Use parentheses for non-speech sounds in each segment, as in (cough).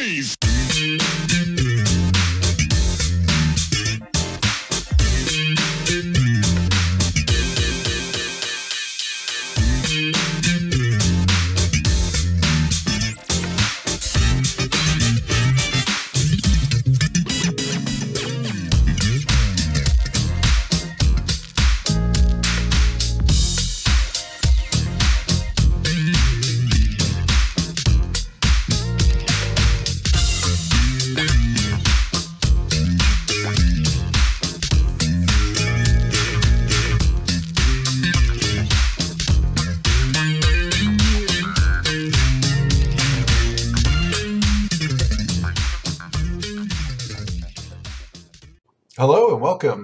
Nice!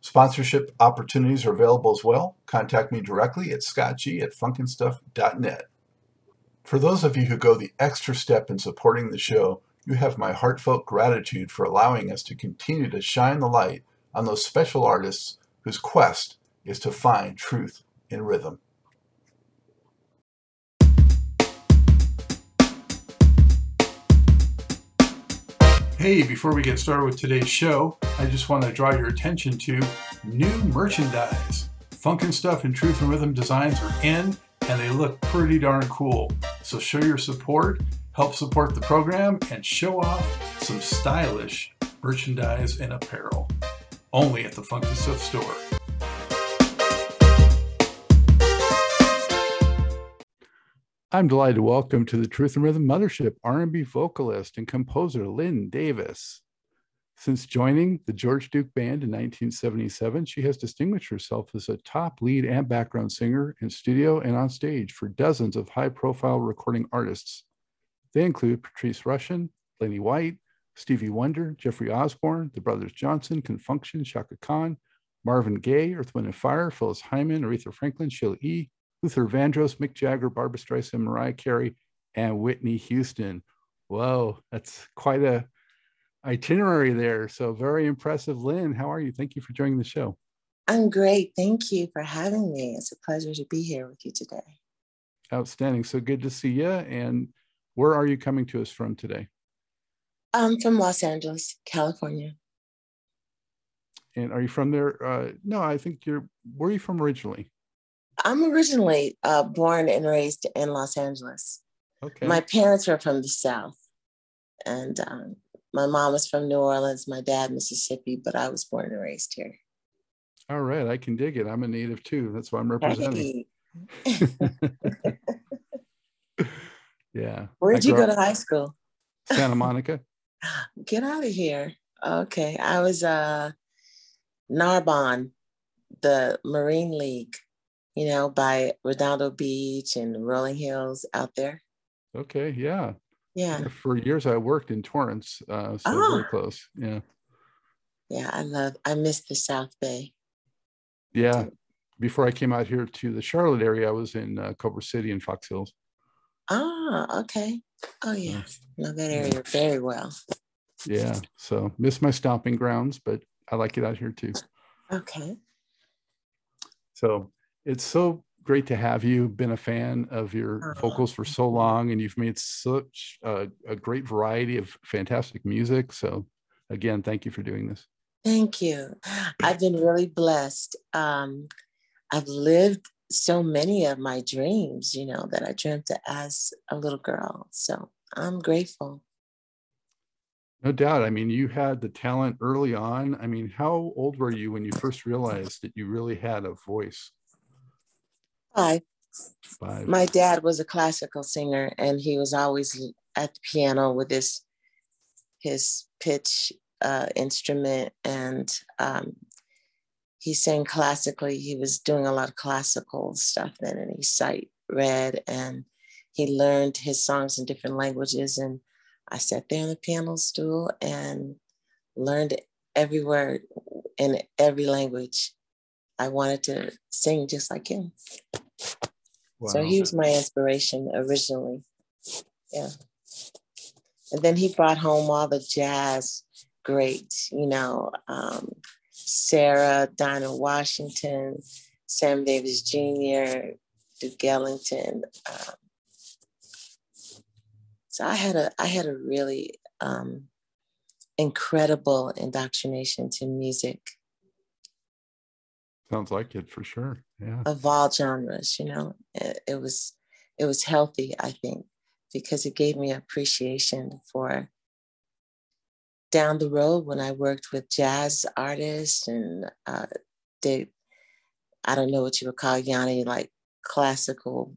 Sponsorship opportunities are available as well. Contact me directly at scottg at funkinstuff.net. For those of you who go the extra step in supporting the show, you have my heartfelt gratitude for allowing us to continue to shine the light on those special artists whose quest is to find truth in rhythm. Hey, before we get started with today's show, I just want to draw your attention to new merchandise. Funkin' Stuff and Truth and Rhythm designs are in, and they look pretty darn cool. So show your support, help support the program, and show off some stylish merchandise and apparel. Only at the Funkin' Stuff store. I'm delighted to welcome to the Truth and Rhythm Mothership R&B vocalist and composer Lynn Davis. Since joining the George Duke Band in 1977, she has distinguished herself as a top lead and background singer in studio and on stage for dozens of high-profile recording artists. They include Patrice Rushen, Lenny White, Stevie Wonder, Jeffrey Osborne, the Brothers Johnson, Con Funk Shun, Chaka Khan, Marvin Gaye, Earth, Wind and Fire, Phyllis Hyman, Aretha Franklin, Sheila E., Luther Vandross, Mick Jagger, Barbra Streisand, Mariah Carey, and Whitney Houston. Whoa, that's quite a itinerary there. So very impressive. Lynn, how are you? Thank you for joining the show. I'm great. Thank you for having me. It's a pleasure to be here with you today. Outstanding. So good to see you. And where are you coming to us from today? I'm from Los Angeles, California. And are you from there? Uh, no, I think you're. Where are you from originally? I'm originally uh, born and raised in Los Angeles. Okay. My parents were from the South, and um, my mom was from New Orleans, my dad, Mississippi, but I was born and raised here. All right, I can dig it. I'm a native too. That's why I'm representing. Hey. (laughs) yeah. Where'd you go to high school? Santa Monica. (gasps) Get out of here. Okay, I was uh, Narbonne, the Marine League, you know, by Redondo Beach and Rolling Hills out there. Okay, yeah. Yeah, For years, I worked in Torrance, uh, so very Ah. close. Yeah, yeah, I love, I miss the South Bay. yeah. Before I came out here to the Charlotte area, I was in uh, Culver City and Fox Hills. Ah, okay. Oh, yeah, Yes. know that area very well. Yeah, so miss my stomping grounds, but I like it out here too. Okay. So it's so great to have you. Been a fan of your vocals for so long, and you've made such a, a great variety of fantastic music. So, again, thank you for doing this. Thank you. I've been really blessed. Um, I've lived so many of my dreams, you know, that I dreamt as a little girl. So I'm grateful. No doubt. I mean, you had the talent early on. I mean, how old were you when you first realized that you really had a voice? Five. Five. My dad was a classical singer, and he was always at the piano with his his pitch uh, instrument, and um, he sang classically. He was doing a lot of classical stuff then, and he sight read, and he learned his songs in different languages. And I sat there on the piano stool and learned every word in every language. I wanted to sing just like him. Wow. So he was my inspiration originally. Yeah. And then he brought home all the jazz greats, you know, um, Sarah, Dinah Washington, Sam Davis Jr., Duke Ellington. Um, so I had a I had a really um, incredible indoctrination to music. Sounds like it for sure. Yeah. Of all genres, you know, it, it was it was healthy, I think, because it gave me appreciation for down the road when I worked with jazz artists and uh, did, I don't know what you would call Yanni, like classical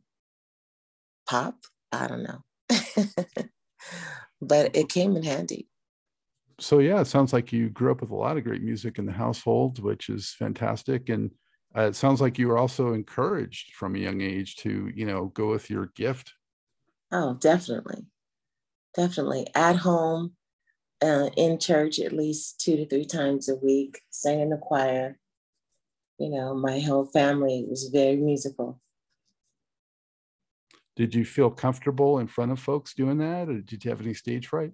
pop. I don't know. (laughs) but it came in handy. So, yeah, it sounds like you grew up with a lot of great music in the household, which is fantastic. And uh, it sounds like you were also encouraged from a young age to, you know, go with your gift. Oh, definitely. Definitely. At home, uh, in church at least two to three times a week, sang in the choir. You know, my whole family was very musical. Did you feel comfortable in front of folks doing that, or did you have any stage fright?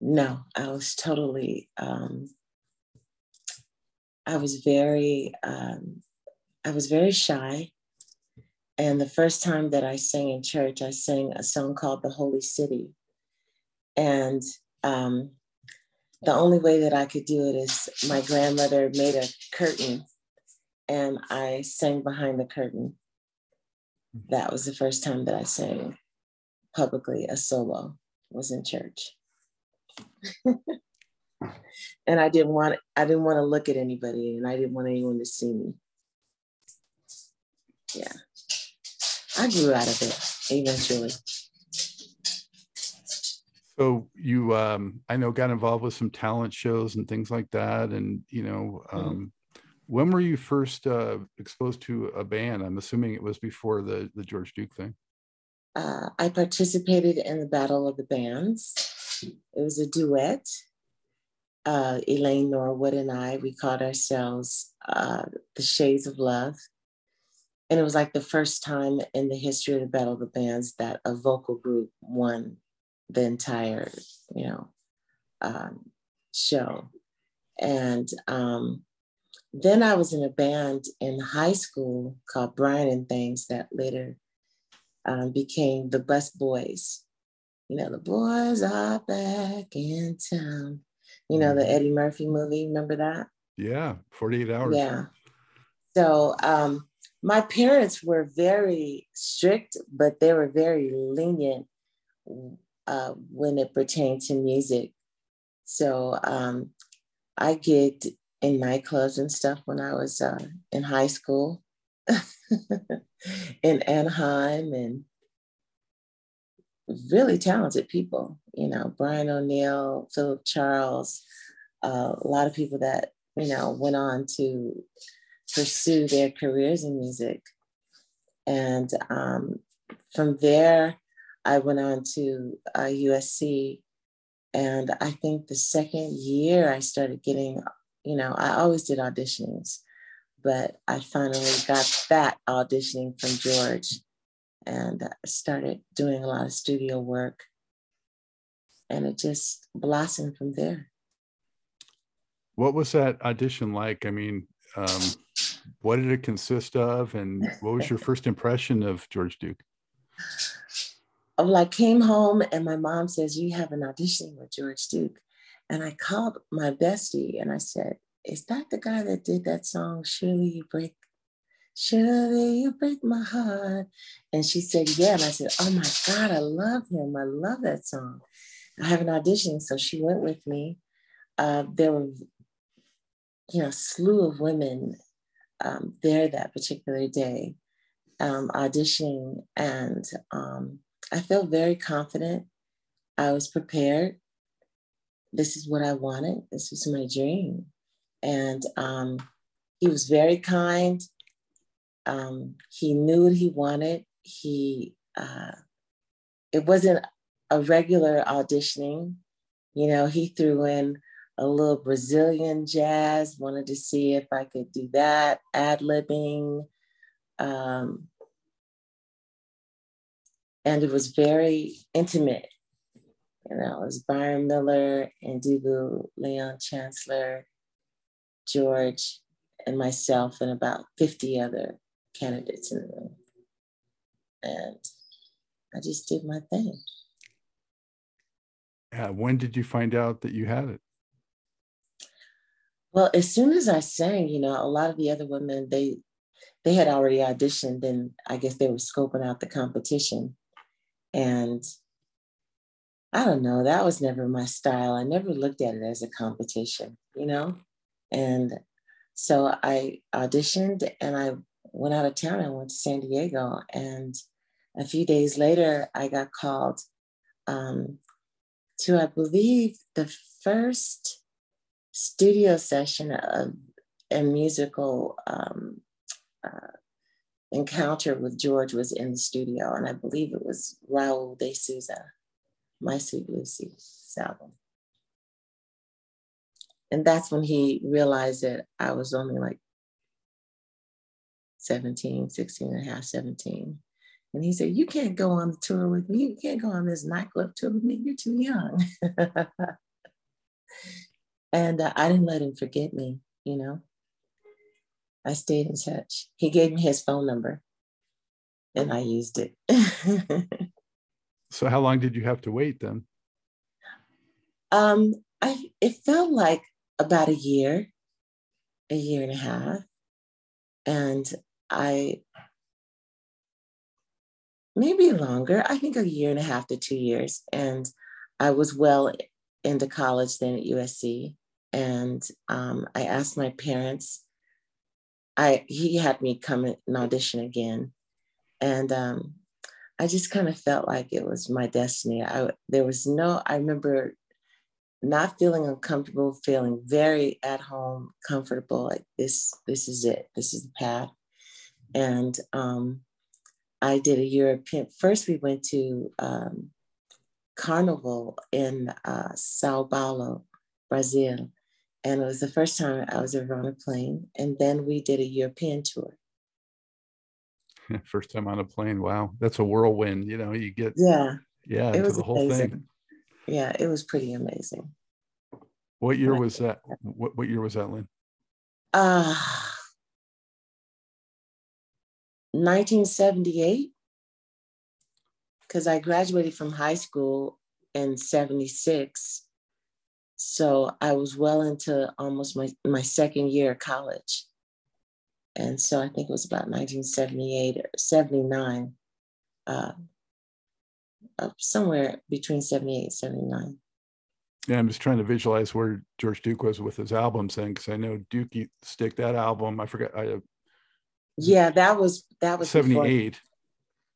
No, I was totally. Um, I was very. Um, I was very shy. And the first time that I sang in church, I sang a song called "The Holy City," and um, the only way that I could do it is my grandmother made a curtain and I sang behind the curtain. That was the first time that I sang publicly a solo was in church. (laughs) and I didn't want I didn't want to look at anybody and I didn't want anyone to see me. Yeah. I grew out of it eventually. So you, um, I know, got involved with some talent shows and things like that. And you know, mm-hmm. um, mm-hmm. when were you first uh, exposed to a band? I'm assuming it was before the the George Duke thing. Uh, I participated in the Battle of the Bands. It was a duet. Uh, Elaine Norwood and I, we called ourselves uh, the Shades of Love. And it was like the first time in the history of the Battle of the Bands that a vocal group won the entire, you know, um, show. And um, then I was in a band in high school called Brian and Things that later um, became the Bus Boys. You know, the boys are back in town. You know, the mm-hmm. Eddie Murphy movie, remember that? Yeah, 48 hours. Yeah. So um, my parents were very strict, but they were very lenient uh, when it pertained to music. So um, I gigged in nightclubs and stuff when I was uh, in high school (laughs) in Anaheim and really talented people, you know, Brian O'Neill, Philip Charles, uh, a lot of people that, you know, went on to pursue their careers in music. And um, from there, I went on to uh, USC. And I think the second year I started getting, you know, I always did auditionings, but I finally got that auditioning from George and started doing a lot of studio work. And it just blossomed from there. What was that audition like? I mean, Um, what did it consist of, and what was your first impression of George Duke? Well, I came home and my mom says, You have an audition with George Duke. And I called my bestie and I said, Is that the guy that did that song, Surely You Break? Surely you break my heart. And she said, Yeah. And I said, Oh my God, I love him. I love that song. I have an audition. So she went with me. Uh, there were, you know, slew of women um, there that particular day um, auditioning. And um, I felt very confident. I was prepared. This is what I wanted. This was my dream. And um, he was very kind. Um, he knew what he wanted. He, uh, it wasn't a regular auditioning. You know, he threw in a little Brazilian jazz, wanted to see if I could do that, ad libbing. Um, and it was very intimate. You know, it was Byron Miller and Ndugu, Leon Chancler, George, and myself, and about 50 other candidates in the room. And I just did my thing. Yeah. When did you find out that you had it? Well, as soon as I sang, you know, a lot of the other women, they they had already auditioned and I guess they were scoping out the competition. And I don't know, that was never my style. I never looked at it as a competition, you know? And so I auditioned and I went out of town. I went to San Diego. And a few days later, I got called um, to, I believe, the first studio session of a musical um, uh, encounter with George was in the studio, and I believe it was Raul de Souza, My Sweet Lucy's album. And that's when he realized that I was only like 17, 16 and a half, 17. And he said, You can't go on the tour with me. You can't go on this nightclub tour with me. You're too young. (laughs) and uh, I didn't let him forget me, you know. I stayed in touch. He gave me his phone number and I used it. (laughs) so how long did you have to wait then? Um, I it felt like about a year, a year and a half. And I maybe longer, I think a year and a half to two years. And I was well into college then at USC. And um, I asked my parents I he had me come and audition again, and um, I just kind of felt like it was my destiny. I there was no. I remember not feeling uncomfortable, feeling very at home, comfortable. Like this, this is it. This is the path. And um, I did a European. First, we went to um, Carnival in uh, Sao Paulo, Brazil, and it was the first time I was ever on a plane. And then we did a European tour. (laughs) First time on a plane. Wow. That's a whirlwind. You know, you get, yeah, yeah, it was the whole amazing. thing. Yeah, it was pretty amazing. What year was that? What, what year was that, Lynn? Uh, 1978. Because I graduated from high school in 76 so I was well into almost my, my second year of college. And so I think it was about 1978 or 79, uh, uh, somewhere between 78 and 79. Yeah, I'm just trying to visualize where George Duke was with his albums then, because I know Dukey Stick that album. I forget I yeah, that was that was 78. Before.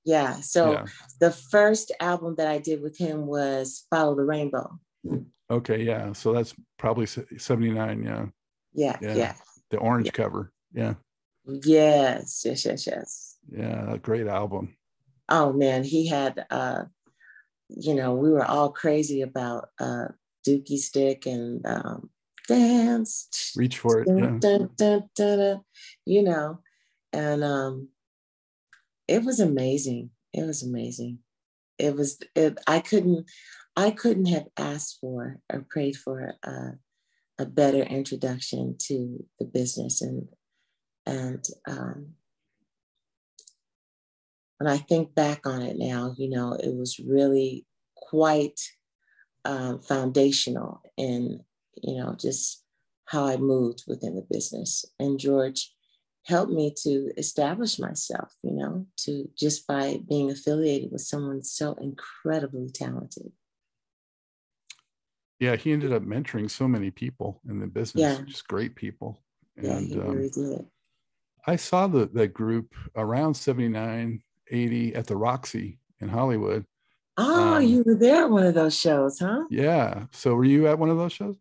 Yeah. So yeah. the first album that I did with him was Follow the Rainbow. Okay, yeah. So that's probably 79, yeah. Yeah, yeah. yeah. The orange yeah. cover. Yeah. Yes, yes, yes, yes. Yeah, great album. Oh man, he had uh you know, we were all crazy about uh Dukey Stick and um dance. Reach for it. Dun, dun, dun, dun, you know, and um it was amazing. It was amazing. It was it I couldn't I couldn't have asked for or prayed for a, a better introduction to the business. And And um, when I think back on it now, you know, it was really quite um, foundational in, you know, just how I moved within the business. And George helped me to establish myself, you know, to just by being affiliated with someone so incredibly talented. Yeah, he ended up mentoring so many people in the business, yeah. just great people. And, yeah, he really um, did. I saw the that group around 79, 80 at the Roxy in Hollywood. Oh, um, you were there at one of those shows, huh? Yeah. So were you at one of those shows?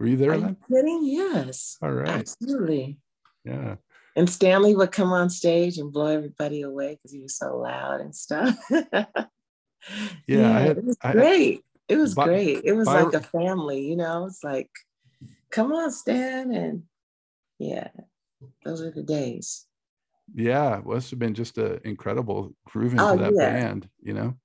Were you there Are then? You kidding? Yes. All right. Absolutely. Yeah. And Stanley would come on stage and blow everybody away because he was so loud and stuff. (laughs) yeah, yeah had, it was great. I, it was by, great. It was by, like a family, you know. It's like, come on, Stan, and yeah, those are the days yeah, it must have been just an incredible groove into oh, that yeah. band, you know.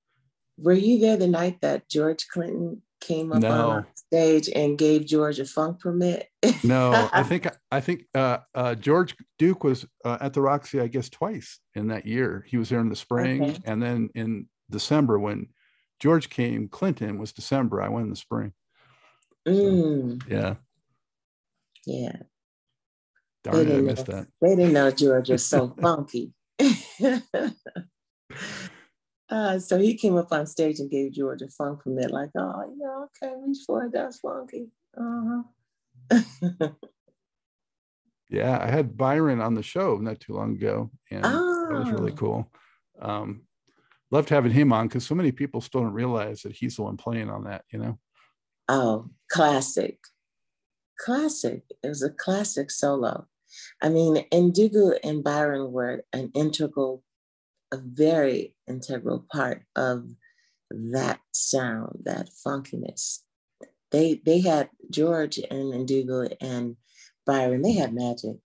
Were you there the night that George Clinton came up no. on stage and gave George a funk permit? no, I (laughs) think I think uh, uh, George Duke was uh, at the Roxy, I guess, twice in that year. He was there in the spring, okay. and then in December when George came, Clinton was December. I went in the spring. Mm. So, yeah. Yeah. Darn it, I missed know, that. They didn't know George was so (laughs) funky. (laughs) uh, so he came up on stage and gave George a funk permit, like, oh, yeah, okay, reach for it, that's funky. Uh-huh. (laughs) yeah, I had Byron on the show not too long ago, and oh. that was really ah. cool. Um, loved having him on because so many people still don't realize that he's the one playing on that, you know. Oh, classic. Classic. It was a classic solo. I mean, Ndugu and Byron were an integral, a very integral part of that sound, that funkiness. They they had George and Ndugu and Byron. They had magic.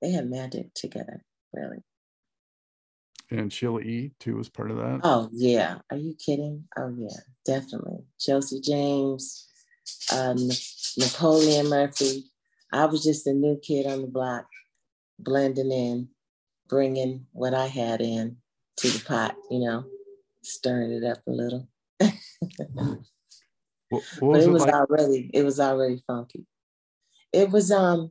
They had magic together, really. And Sheila E. too was part of that. Oh yeah, are you kidding? Oh yeah, definitely. Chelsea James, uh, Napoleon Murphy, I was just a new kid on the block, blending in, bringing what I had in to the pot, you know, stirring it up a little. (laughs) what, what but it was like? already, it was already funky. It was, um,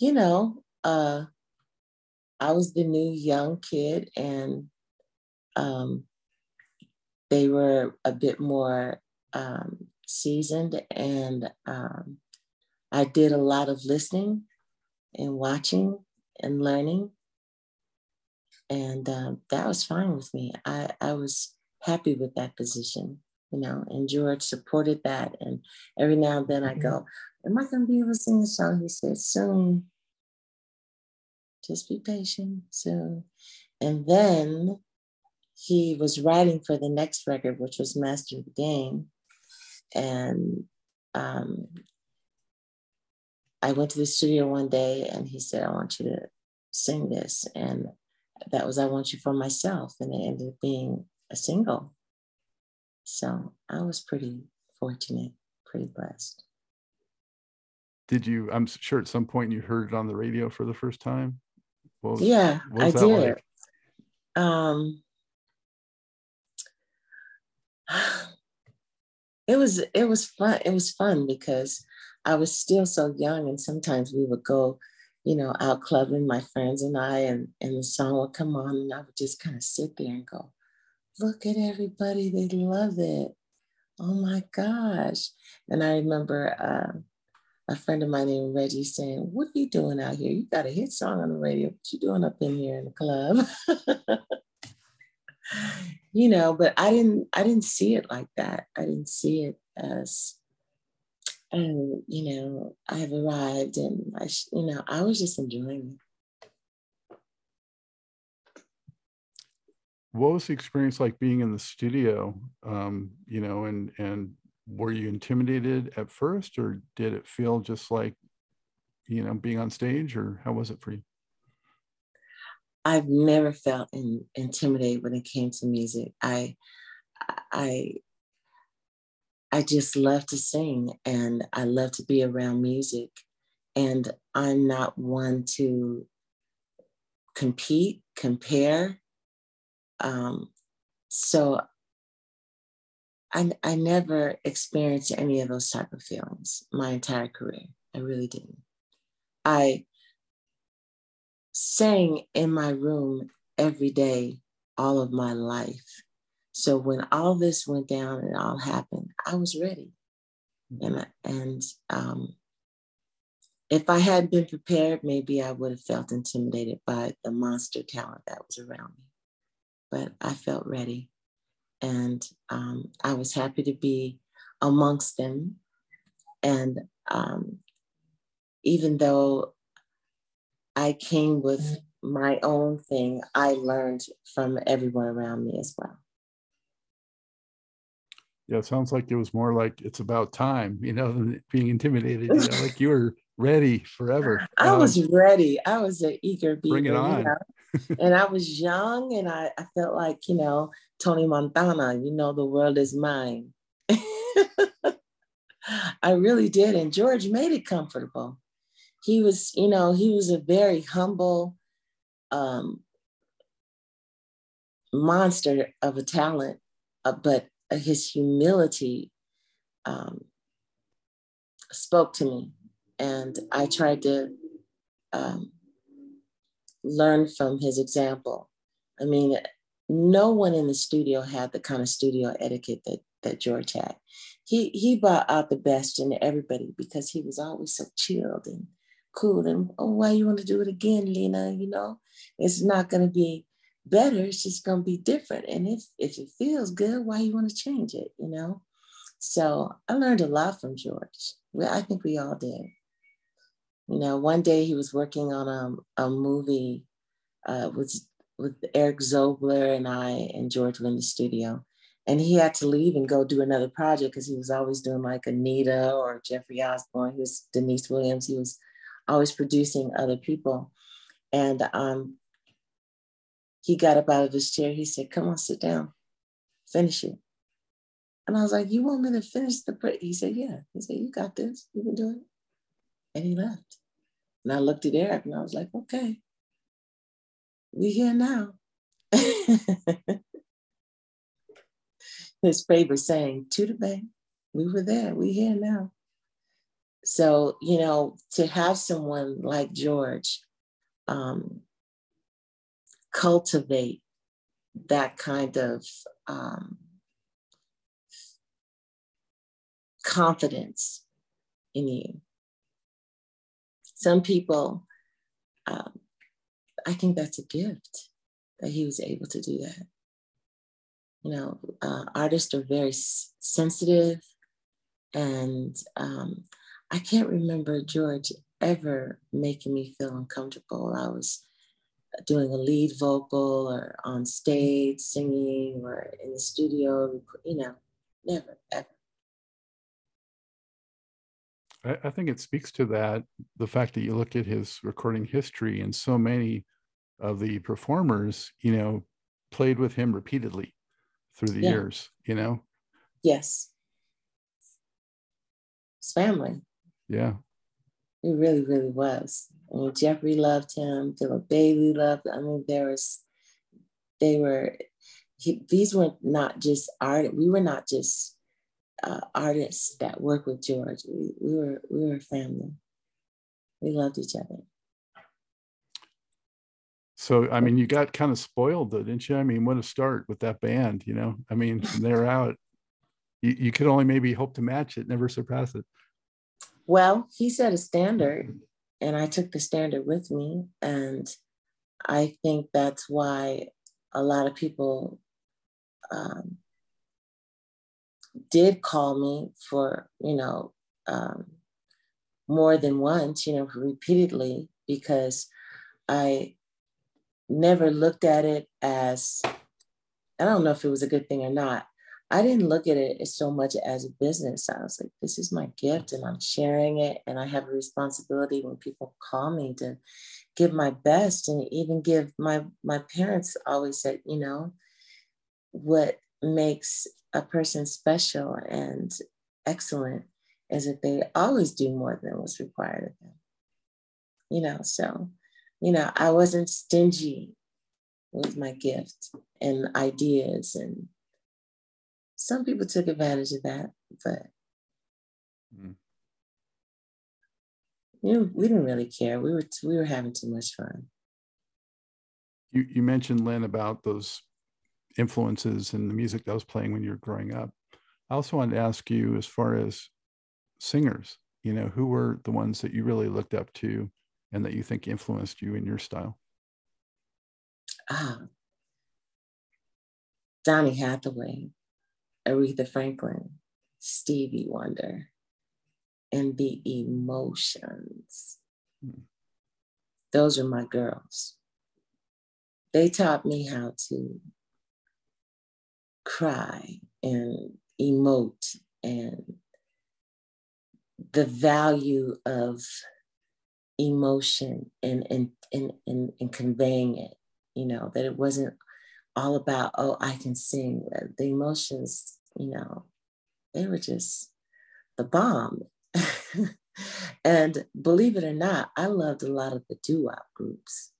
you know, uh, I was the new young kid and um, they were a bit more um, seasoned and um, I did a lot of listening and watching and learning. And um, that was fine with me. I, I was happy with that position, you know, and George supported that. And every now and then I go, Am I going to be able to sing a song? He said, Soon. Just be patient, soon. And then he was writing for the next record, which was Master of the Game. And um, I went to the studio one day and he said, I want you to sing this. And that was I Want You for Myself. And it ended up being a single. So I was pretty fortunate, pretty blessed. Did you, I'm sure at some point you heard it on the radio for the first time? Was, yeah, I did. Like? Um, (sighs) it was it was fun. It was fun because I was still so young, and sometimes we would go, you know, out clubbing, my friends and I, and, and the song would come on, and I would just kind of sit there and go, Look at everybody, they love it. Oh my gosh. And I remember uh, a friend of mine named Reggie saying, What are you doing out here? You got a hit song on the radio. What you doing up in here in the club? (laughs) you know, but I didn't I didn't see it like that. I didn't see it as and you know i've arrived and i you know i was just enjoying it. What was the experience like being in the studio um, you know and and were you intimidated at first or did it feel just like you know being on stage or how was it for you? I've never felt in, intimidated when it came to music. I i I just love to sing and I love to be around music. And I'm not one to compete, compare. Um, so I, I never experienced any of those type of feelings my entire career. I really didn't. I sang in my room every day all of my life. So when all this went down and all happened, I was ready. And, and um, if I had been prepared, maybe I would have felt intimidated by the monster talent that was around me. But I felt ready. And um, I was happy to be amongst them. And um, even though I came with my own thing, I learned from everyone around me as well. Yeah, it sounds like it was more like it's about time, you know, than being intimidated. (laughs) You know, like you were ready forever. I um, was ready. I was an eager beaver. Bring it on. You know? and I was young and I, I felt like, you know, Tony Montana, you know, the world is mine. (laughs) I really did. And George made it comfortable. He was, you know, he was a very humble um, monster of a talent, uh, but his humility um, spoke to me. And I tried to um, learn from his example. I mean, no one in the studio had the kind of studio etiquette that, that George had. He, he brought out the best in everybody because he was always so chilled and cool. And oh, why you want to do it again, Lena? You know, it's not going to be better. It's just going to be different. And if if it feels good, why you want to change it? You know. So I learned a lot from George. Well, I think we all did. You know, one day he was working on a, a movie uh, with with Erik Zobler and I and George were in the studio. And he had to leave and go do another project because he was always doing like Anita or Jeffrey Osborne. He was Deniece Williams. He was always producing other people. And um, he got up out of his chair. He said, Come on, sit down, finish it. And I was like, You want me to finish the pre-? He said, Yeah. He said, You got this. You can do it and he left. And I looked at Eric and I was like, okay, we here now. (laughs) His favorite saying, to the bank, we were there, we here now. So, you know, to have someone like George um, cultivate that kind of um, confidence in you some people, um, I think that's a gift that he was able to do that. You know, uh, artists are very s- sensitive, and um, I can't remember George ever making me feel uncomfortable. I was doing a lead vocal or on stage singing or in the studio, you know, never, ever. I, I think it speaks to that the fact that you look at his recording history and so many of the performers, you know, played with him repeatedly through the yeah. years, you know? Yes. His family. Yeah. It really, really was. I mean, Jeffrey loved him. Philip Bailey loved. I mean, there was, they were. He, these were not just art. We were not just uh, artists that work with George. We, we were we were family. We loved each other. So I mean, you got kind of spoiled, though, didn't you? I mean, what a start with that band. You know, I mean, they're out. You, you could only maybe hope to match it, never surpass it. Well, he set a standard, and I took the standard with me, and I think that's why a lot of people um, did call me for, you know, um, more than once, you know, repeatedly, because I never looked at it as, I don't know if it was a good thing or not. I didn't look at it so much as a business. I was like, this is my gift and I'm sharing it. And I have a responsibility when people call me to give my best and even give my, my parents always said, you know, what makes a person special and excellent is that they always do more than what's required of them. you know, so, you know, I wasn't stingy with my gift and ideas. And some people took advantage of that, but mm. you know, we didn't really care. We were, we were having too much fun. You, you mentioned, Lynn, about those influences and the music that was playing when you were growing up. I also wanted to ask you, as far as singers, you know, who were the ones that you really looked up to and that you think influenced you in your style? Ah, Donny Hathaway, Aretha Franklin, Stevie Wonder, and the emotions. Those are my girls. They taught me how to cry and emote and the value of emotion and and, and and and conveying it you know that it wasn't all about oh i can sing the emotions you know they were just the bomb (laughs) and believe it or not i loved a lot of the doo-wop groups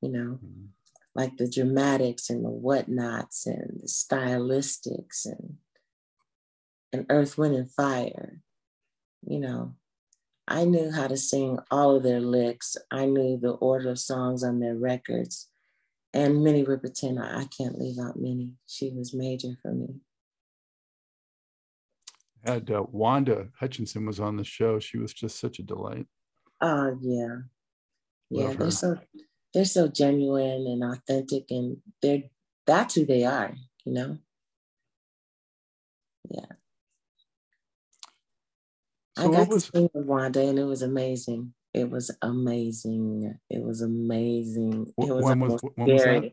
you know mm-hmm. like the dramatics and the whatnots and the stylistics and and earth wind and fire you know I knew how to sing all of their licks. I knew the order of songs on their records. And Minnie Riperton, I can't leave out Minnie. She was major for me. Had uh, Wanda Hutchinson was on the show. She was just such a delight. Oh uh, yeah, yeah. they're so they're so genuine and authentic, and they're that's who they are. You know. Yeah. So I got was, to sing with Wanda, and it was amazing. It was amazing. It was amazing. It was, when was, when was?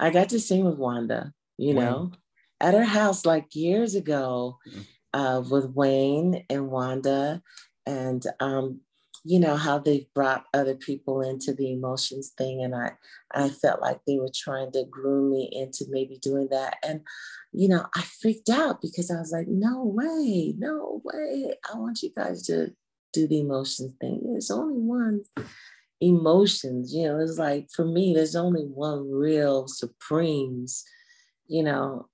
I got to sing with Wanda, you know, at her house like years ago mm-hmm. uh, with Wayne and Wanda. And um, you know how they've brought other people into the emotions thing and i i felt like they were trying to groom me into maybe doing that and you know i freaked out because i was like no way no way i want you guys to do the emotions thing there's only one emotions you know it's like for me there's only one real supremes you know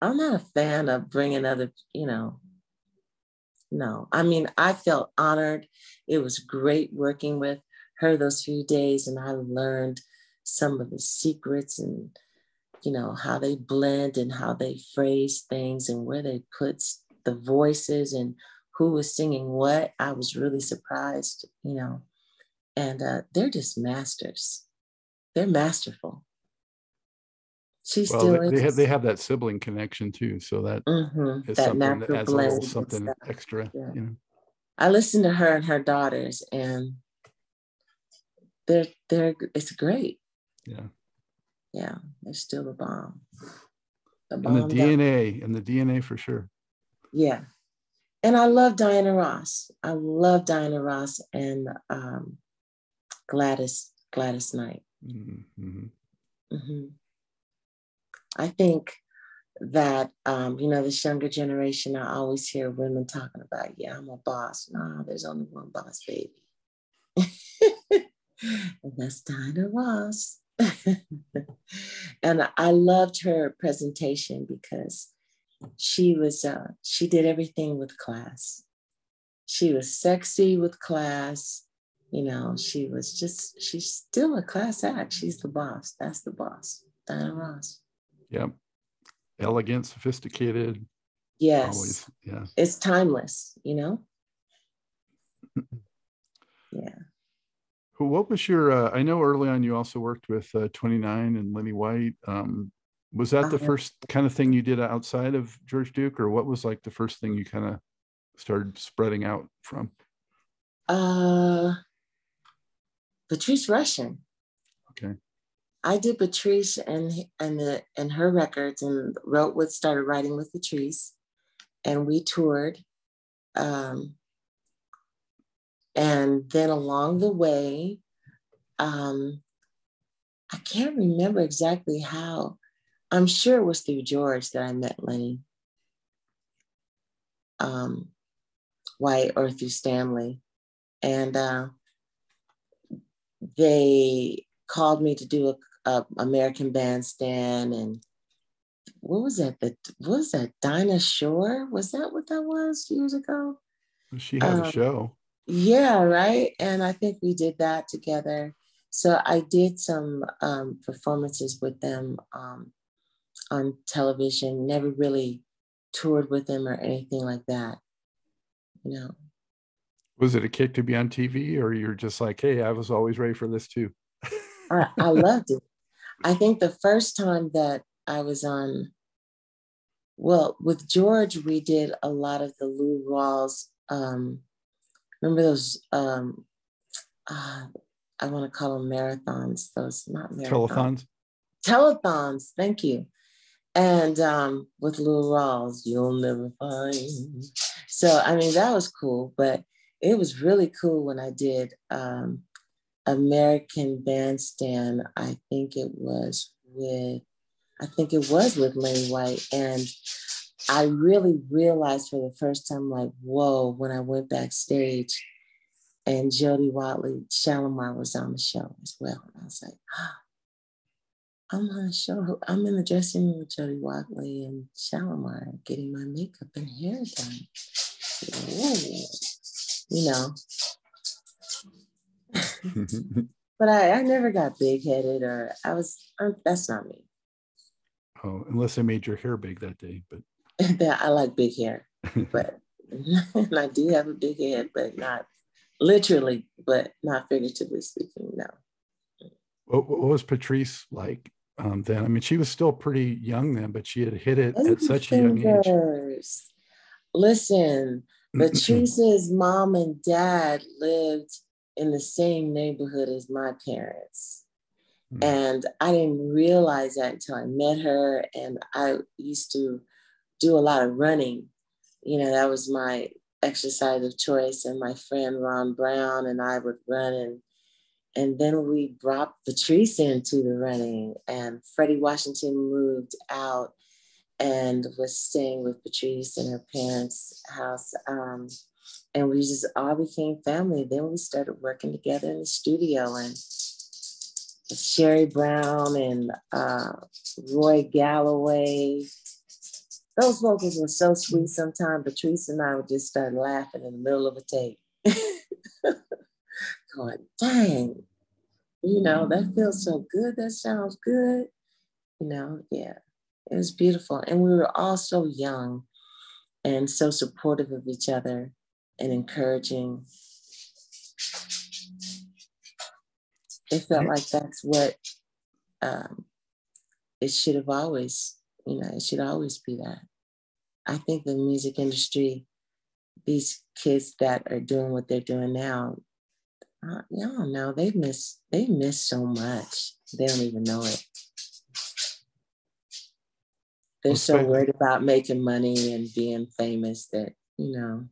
i'm not a fan of bringing other you know no. I mean, I felt honored. It was great working with her those few days, and I learned some of the secrets and you know how they blend and how they phrase things and where they put the voices and who was singing what. I was really surprised, you know, and uh, they're just masters. They're masterful. She well, still they, they have they have that sibling connection too, so that mm-hmm. is that something that adds a little something extra. Yeah. You know, I listen to her and her daughters, and they're they're it's great. Yeah, yeah, they're still a bomb. The bomb and the DNA down. and the DNA for sure. Yeah, and I love Diana Ross. I love Diana Ross and um, Gladys Gladys Knight. Mm-hmm. Mm-hmm. I think that um, you know this younger generation. I always hear women talking about, "Yeah, I'm a boss." No, there's only one boss, baby, (laughs) and that's Diana Ross. (laughs) and I loved her presentation because she was uh, she did everything with class. She was sexy with class. You know, she was just she's still a class act. She's the boss. That's the boss, Diana Ross. Yep. Elegant, sophisticated. Yes. Always, yeah. It's timeless, you know? (clears throat) yeah. What was your, uh, I know early on you also worked with uh, Twennynine and Lenny White. Um, was that the uh, first kind of thing you did outside of George Duke, or what was like the first thing you kind of started spreading out from? Uh, Patrice Rushen. Okay. I did Patrice and and the and her records and wrote what started writing with Patrice, and we toured. Um, and then along the way, um, I can't remember exactly how. I'm sure it was through George that I met Lenny um, White or through Stanley. And uh, they called me to do a, a American Bandstand and what was that? The what was that? Dinah Shore? Was that what that was years ago? She had um, a show. Yeah, right. And I think we did that together. So I did some um, performances with them um, on television. Never really toured with them or anything like that. You know. Was it a kick to be on TV, or you're just like, hey, I was always ready for this too? (laughs) I, I loved it. I think the first time that I was on, well, with George, we did a lot of the Lou Rawls. Um, remember those? Um, uh, I want to call them marathons. Those not marathons. Telethons. Telethons. Thank you. And um, with Lou Rawls, you'll never find. So I mean that was cool, but it was really cool when I did um, American Bandstand. I think it was with I think it was with Lane White. And I really realized for the first time, like, whoa, when I went backstage and Jody Watley Shalamar was on the show as well. And I was like, I'm on show. I'm in the dressing room with Jody Watley and Shalamar getting my makeup and hair done. Ooh, you know. (laughs) (laughs) but I, I never got big headed or I was, I'm, that's not me. Oh, unless I made your hair big that day, but (laughs) I like big hair, but and I do have a big head, but not literally, but not figuratively speaking. No. What, what was Patrice like um, then? I mean, she was still pretty young then, but she had hit it at such a young age. Listen, Patrice's mom and dad lived in the same neighborhood as my parents. Mm. And I didn't realize that until I met her. And I used to do a lot of running. You know, that was my exercise of choice. And my friend Ron Brown and I would run. And, and then we brought Patrice into the running. And Freddie Washington moved out and was staying with Patrice in her parents' house. Um, and we just all became family. Then we started working together in the studio and Sheree Brown and uh, Roy Galloway. Those vocals were so sweet sometimes. Patrice and I would just start laughing in the middle of a tape. (laughs) Going, dang, you know, that feels so good. That sounds good. You know, yeah, it was beautiful. And we were all so young and so supportive of each other and encouraging it felt like that's what um, it should have always, you know, it should always be that. I think the music industry, these kids that are doing what they're doing now, uh, don't know, they've missed, they've missed so much. They don't even know it. They're so worried about making money and being famous that, you know,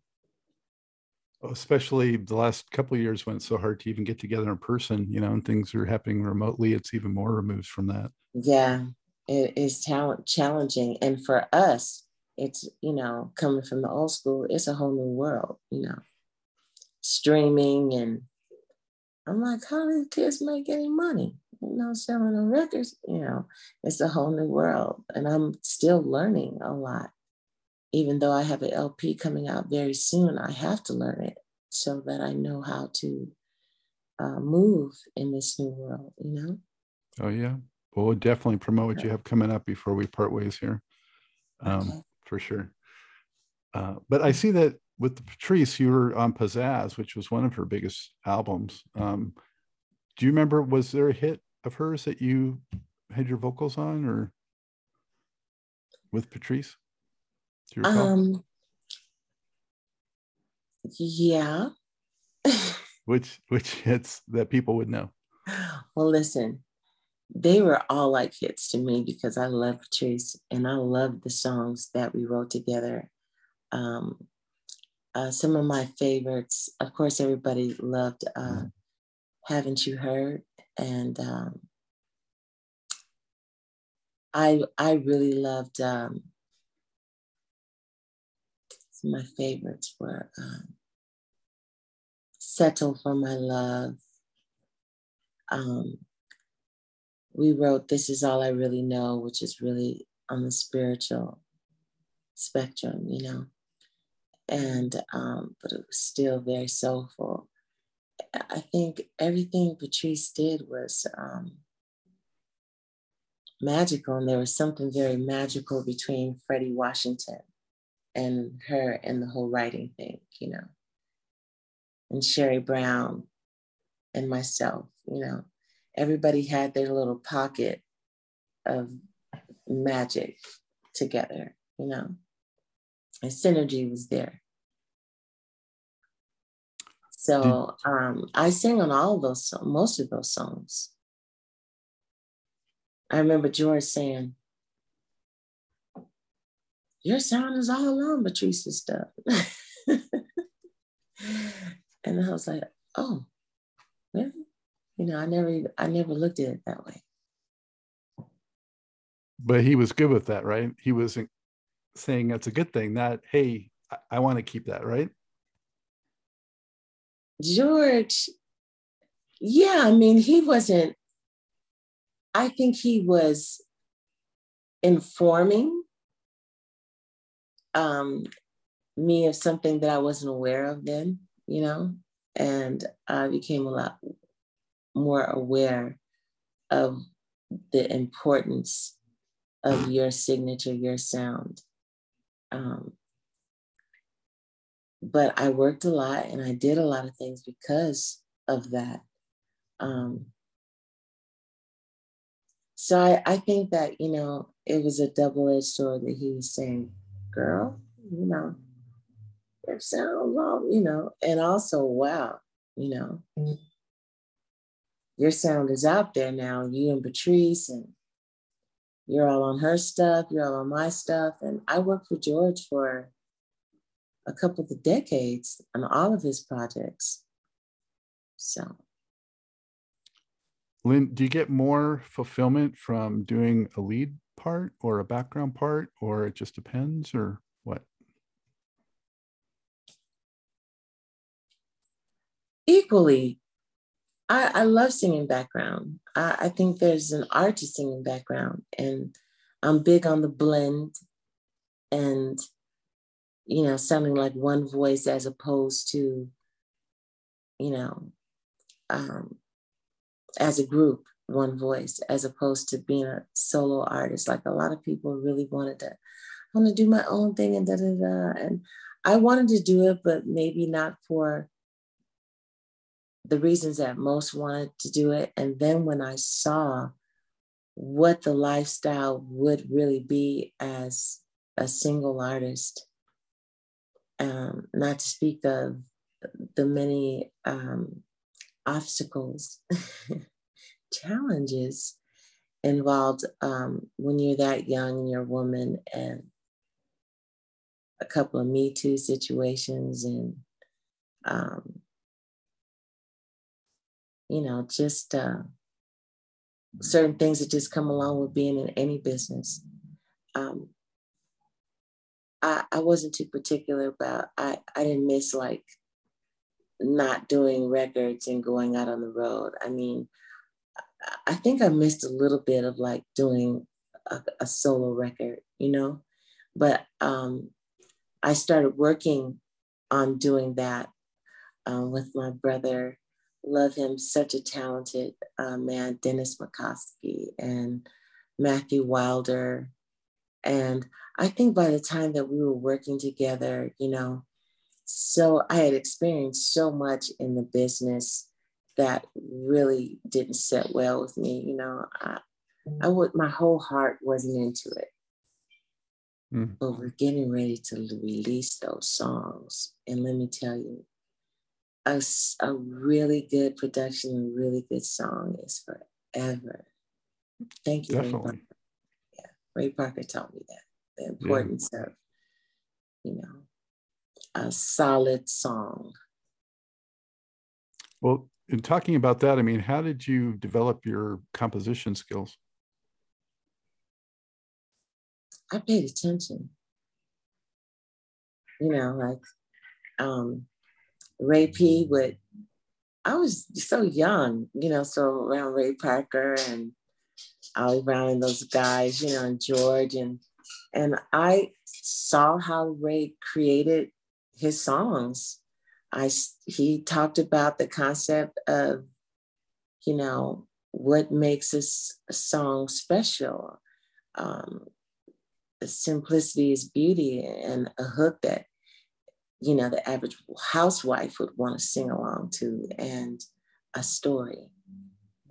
especially the last couple of years when it's so hard to even get together in person you know and things are happening remotely. It's even more removed from that. Yeah it is talent challenging. And for us it's you know coming from the old school it's a whole new world you know. Streaming and i'm like how do kids make any money you know selling the records you know it's a whole new world and i'm still learning a lot even though I have an LP coming out very soon, I have to learn it so that I know how to uh, move in this new world, you know? Oh, yeah. Well, we'll definitely promote what you have coming up before we part ways here, um, okay. for sure. Uh, but I see that with Patrice, you were on Pizzazz, which was one of her biggest albums. Um, do you remember, was there a hit of hers that you had your vocals on or with Patrice? Um, yeah. which which hits that people would know? Well, listen, they were all like hits to me because I love Patrice and I love the songs that we wrote together. Um, uh, some of my favorites, of course, everybody loved uh, mm-hmm. "Haven't You Heard," and um, I I really loved um, my favorites were um, Settle for My Love, um, we wrote This Is All I Really Know, which is really on the spiritual spectrum, you know. And, um, but it was still very soulful. I think everything Patrice did was um, magical, and there was something very magical between Freddie Washington and her and the whole writing thing, you know, and Sheree Brown and myself, you know. Everybody had their little pocket of magic together, you know. And synergy was there. So um, I sang on all of those, most of those songs. I remember George saying, Your sound is all on Patrice's stuff. (laughs) and I was like, Oh, really? You know, I never I never looked at it that way. But he was good with that, right? He was saying that's a good thing, not, hey, I, I want to keep that, right? George, yeah, I mean, he wasn't I think he was informing um, me of something that I wasn't aware of then, you know, and I became a lot more aware of the importance of your signature, your sound. Um, but I worked a lot and I did a lot of things because of that. Um, so I, I think that, you know, it was a double edged sword that he was saying, girl, you know, your sound all, you know, and also, wow, you know, your sound is out there now, you and Patrice, and you're all on her stuff, you're all on my stuff. And I worked for George for a couple of decades on all of his projects. So Lynn, do you get more fulfillment from doing a lead part or a background part, or it just depends, or what? Equally, I, I love singing background. I, I think there's an art to singing background, and I'm big on the blend and you know sounding like one voice as opposed to you know um, as a group, one voice, as opposed to being a solo artist. Like a lot of people really wanted to, I want to do my own thing and da da da. And I wanted to do it, but maybe not for the reasons that most wanted to do it. And then when I saw what the lifestyle would really be as a single artist, um, not to speak of the many um, obstacles, (laughs) challenges involved um, when you're that young and you're a woman and a couple of Me Too situations and, um, you know, just uh, certain things that just come along with being in any business. Um, I, I wasn't too particular about, I, I didn't miss like not doing records and going out on the road. I mean, I think I missed a little bit of like doing a, a solo record, you know, but um, I started working on doing that um, with my brother. Love him, such a talented uh, man, Dennis McCoskey and Matthew Wilder. And I think by the time that we were working together, you know, so I had experienced so much in the business that really didn't sit well with me. You know, I, I would, my whole heart wasn't into it. Mm. But we're getting ready to release those songs. And let me tell you, a, a really good production, a really good song is forever. Thank you. Definitely. Ray Parker. Yeah, Ray Parker taught me that the importance yeah. of, you know, a solid song. Well, in talking about that, I mean, how did you develop your composition skills? I paid attention. You know, like um, Ray P would I was so young, you know, so around Ray Parker and Ollie Brown and those guys, you know, and George and and I saw how Ray created his songs. I he talked about the concept of, you know, what makes a, song special. Um, simplicity is beauty, and a hook that you know the average housewife would want to sing along to, and a story.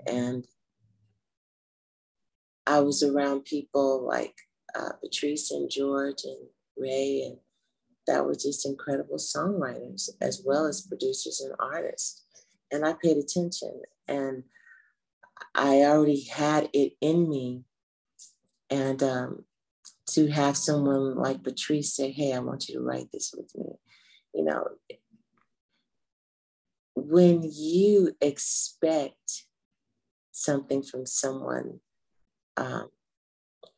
And I was around people like uh, Patrice and George and Ray, and that were just incredible songwriters as well as producers and artists. And I paid attention, and I already had it in me. And um, to have someone like Patrice say, Hey, I want you to write this with me, you know, when you expect something from someone um,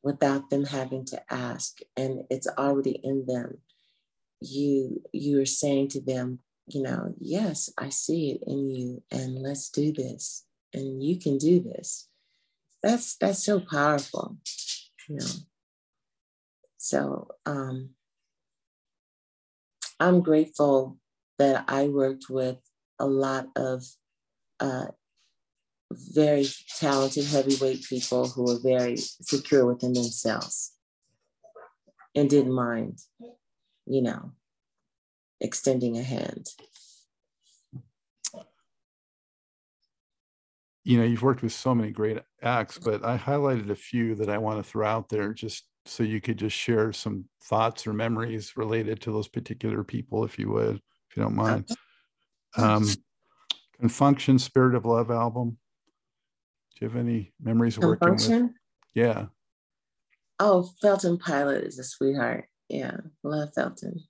without them having to ask and it's already in them you you are saying to them you know yes i see it in you and let's do this and you can do this. That's that's so powerful you know. So um i'm grateful that i worked with a lot of uh, very talented heavyweight people who were very secure within themselves and didn't mind, you know, extending a hand. You know, you've worked with so many great acts, but I highlighted a few that I want to throw out there just so you could just share some thoughts or memories related to those particular people, if you would, if you don't mind. Um, Con Funk Shun Spirit of Love album Do you have any memories of working with? Yeah. Oh, Felton Pilate is a sweetheart. Yeah, love Felton.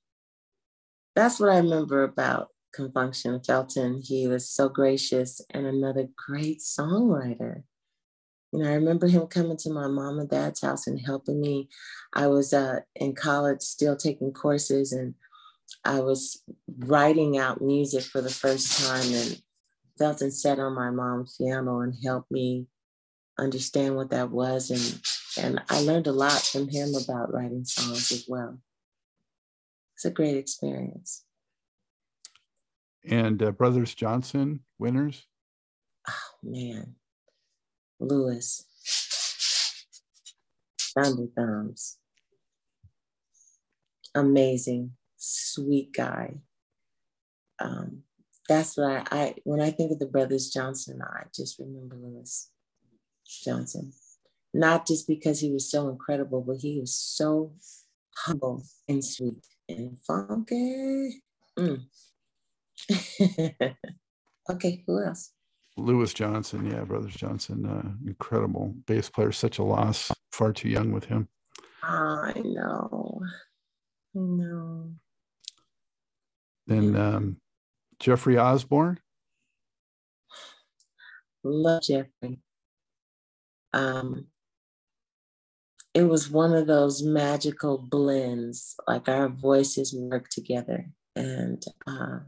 That's what I remember about Con Funk Shun. Felton, he was so gracious and another great songwriter. You know, I remember him coming to my mom and dad's house and helping me. I was uh, in college still taking courses and I was writing out music for the first time and Felton sat on my mom's piano and helped me understand what that was. And, and I learned a lot from him about writing songs as well. It's a great experience. And uh, Brothers Johnson, winners? Oh, man. Louis. Thunder Thumbs. Amazing, sweet guy. Um, that's why I, when I think of the brothers Johnson, I just remember Louis Johnson. Not just because he was so incredible, but he was so humble and sweet and funky. Mm. (laughs) okay, who else? Louis Johnson, yeah, Brothers Johnson, uh, incredible bass player, such a loss, far too young with him. I know. I know. Then um, Jeffrey Osborne? Love Jeffrey. Um, it was one of those magical blends, like our voices work together, and uh,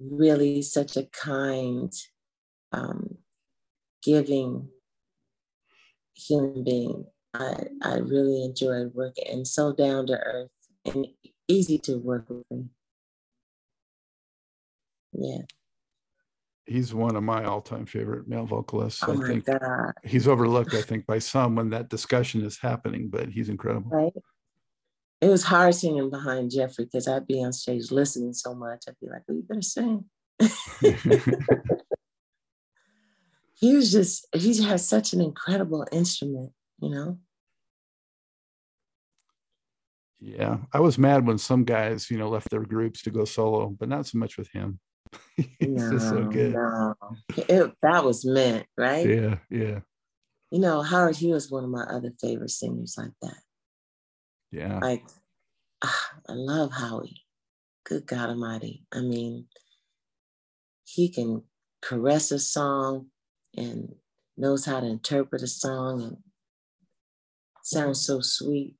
really such a kind, um, giving human being. I, I really enjoy working and so down to earth and easy to work with yeah he's one of my all-time favorite male vocalists. Oh I think God. he's overlooked, I think, by some when that discussion is happening, but he's incredible. Right. It was hard singing behind Jeffrey because I'd be on stage listening so much. I'd be like, well, you better sing. (laughs) (laughs) he was just, he has such an incredible instrument, you know? Yeah. I was mad when some guys, you know, left their groups to go solo, but not so much with him. (laughs) no, so good. No. It, that was meant, right? Yeah, yeah. You know, Howard Hewett was one of my other favorite singers like that. Yeah. Like, ah, I love Howie. Good God Almighty. I mean, he can caress a song and knows how to interpret a song and sounds so sweet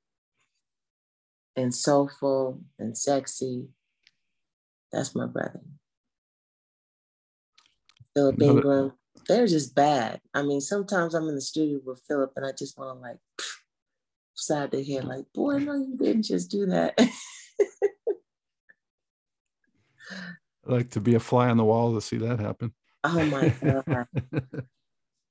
and soulful and sexy. That's my brother. Philip Ingram. They're just bad. I mean, sometimes I'm in the studio with Philip and I just want to like side their head, like, boy, no, you didn't just do that. (laughs) I like to be a fly on the wall to see that happen. Oh my God.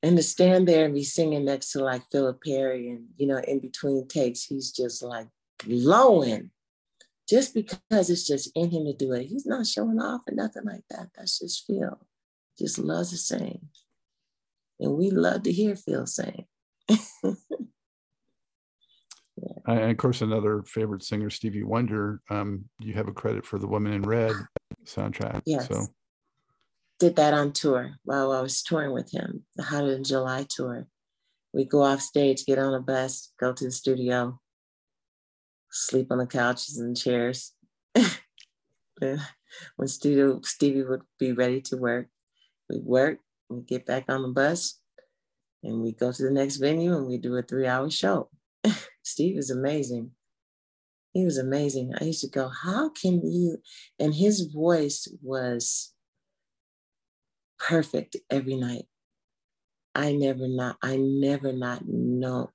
and to stand there and be singing next to like Philip Perry and, you know, in between takes, he's just like glowing just because it's just in him to do it. He's not showing off or nothing like that. That's just Phil. Just loves to sing. And we love to hear Phil sing. (laughs) yeah. And of course, another favorite singer, Stevie Wonder. Um, you have a credit for the Woman in Red soundtrack. Yes. So. Did that on tour while I was touring with him, the Hotter Than July tour. We go off stage, get on a bus, go to the studio, sleep on the couches and chairs. (laughs) when studio Stevie would be ready to work, we work, we get back on the bus, and we go to the next venue and we do a three-hour show. (laughs) Steve is amazing. He was amazing. I used to go, how can you? And his voice was perfect every night. I never not, I never not know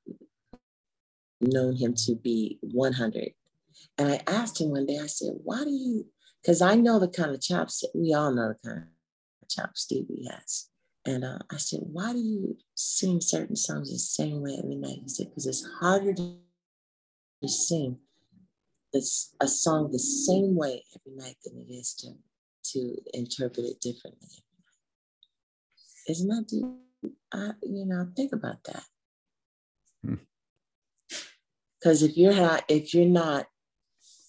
known him to be 100. And I asked him one day, I said, why do you, because I know the kind of chops, we all know the kind of chops Stevie has. And uh, I said, why do you sing certain songs the same way every night? He said, because it's harder to sing this, a song the same way every night than it is to, to interpret it differently. Isn't that deep? I, you know, think about that. Hmm. Because if you're not, if you're not,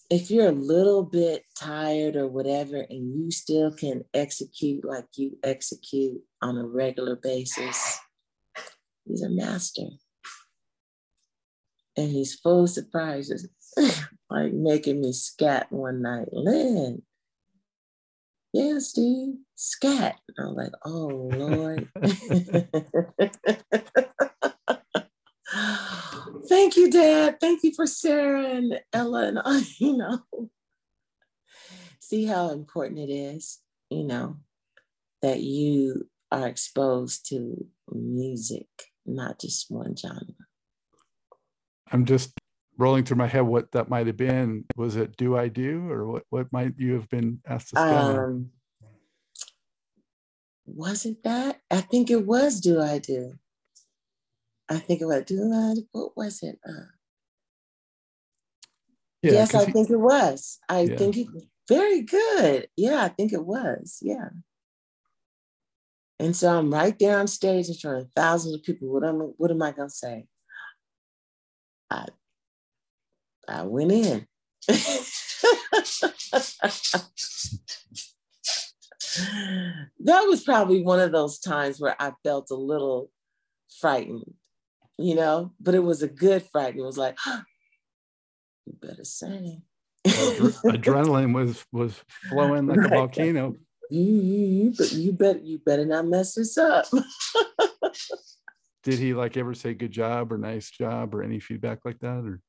if you're a little bit tired or whatever, and you still can execute like you execute on a regular basis, he's a master. And he's full of surprises, (laughs) like making me scat one night. Lynn, yeah, Steve, scat. I'm like, oh Lord. (laughs) Thank you, Dad. Thank you for Sarah and Ella and I, (laughs) you know. See how important it is, you know, that you are exposed to music, not just one genre. I'm just rolling through my head what that might have been. Was it Do I Do or what, what might you have been asked to spell? Um, was it that? I think it was Do I Do. I think about do I what was it? Uh, yeah, yes, I he, think it was. I yeah. think it very good. Yeah, I think it was. Yeah. And so I'm right there on stage in front of thousands of people. What am what am I gonna say? I I went in. that was probably one of those times where I felt a little frightened you know, but it was a good fright. It was like, (gasps) you better sing. Adrenaline was was flowing like right. a volcano. You, you, you, you better you better not mess this up. (laughs) Did he like ever say good job or nice job or any feedback like that? Or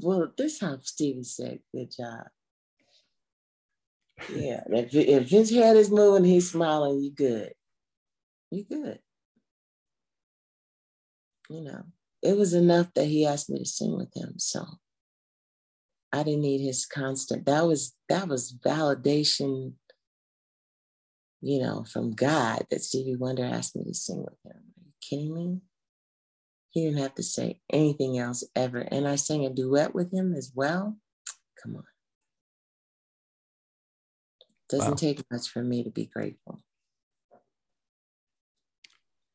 well, this time Stevie said good job. Yeah, if if his head is moving, he's smiling. You good? You good? you know, it was enough that he asked me to sing with him. So I didn't need his constant. That was that was validation, you know, from God that Stevie Wonder asked me to sing with him. Are you kidding me? He didn't have to say anything else ever. And I sang a duet with him as well. Come on. Doesn't wow. take much for me to be grateful.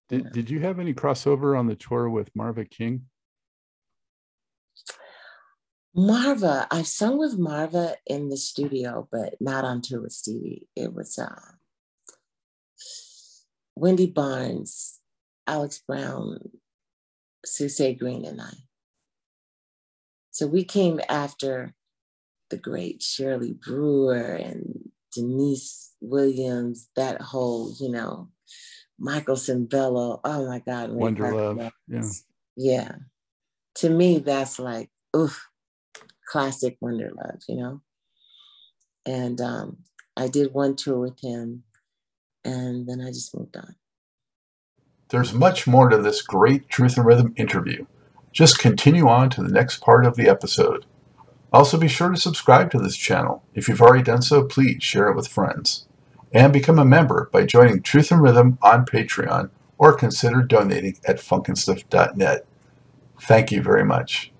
Did, did you have any crossover on the tour with Marva King? Marva, I've sung with Marva in the studio, but not on tour with Stevie. It was uh, Wendy Barnes, Alex Brown, Susaye Greene, and I. So we came after the great Shirley Brewer and Deniece Williams, that whole, you know, Michael Sembello. Oh my God. Wonder Love. Yeah. Yeah. To me, that's like, oof, classic Wonder Love, you know? And um, I did one tour with him and then I just moved on. There's much more to this great Truth and Rhythm interview. Just continue on to the next part of the episode. Also, be sure to subscribe to this channel. If you've already done so, please share it with friends. And become a member by joining Truth and Rhythm on Patreon or consider donating at funkinstuff.net. Thank you very much.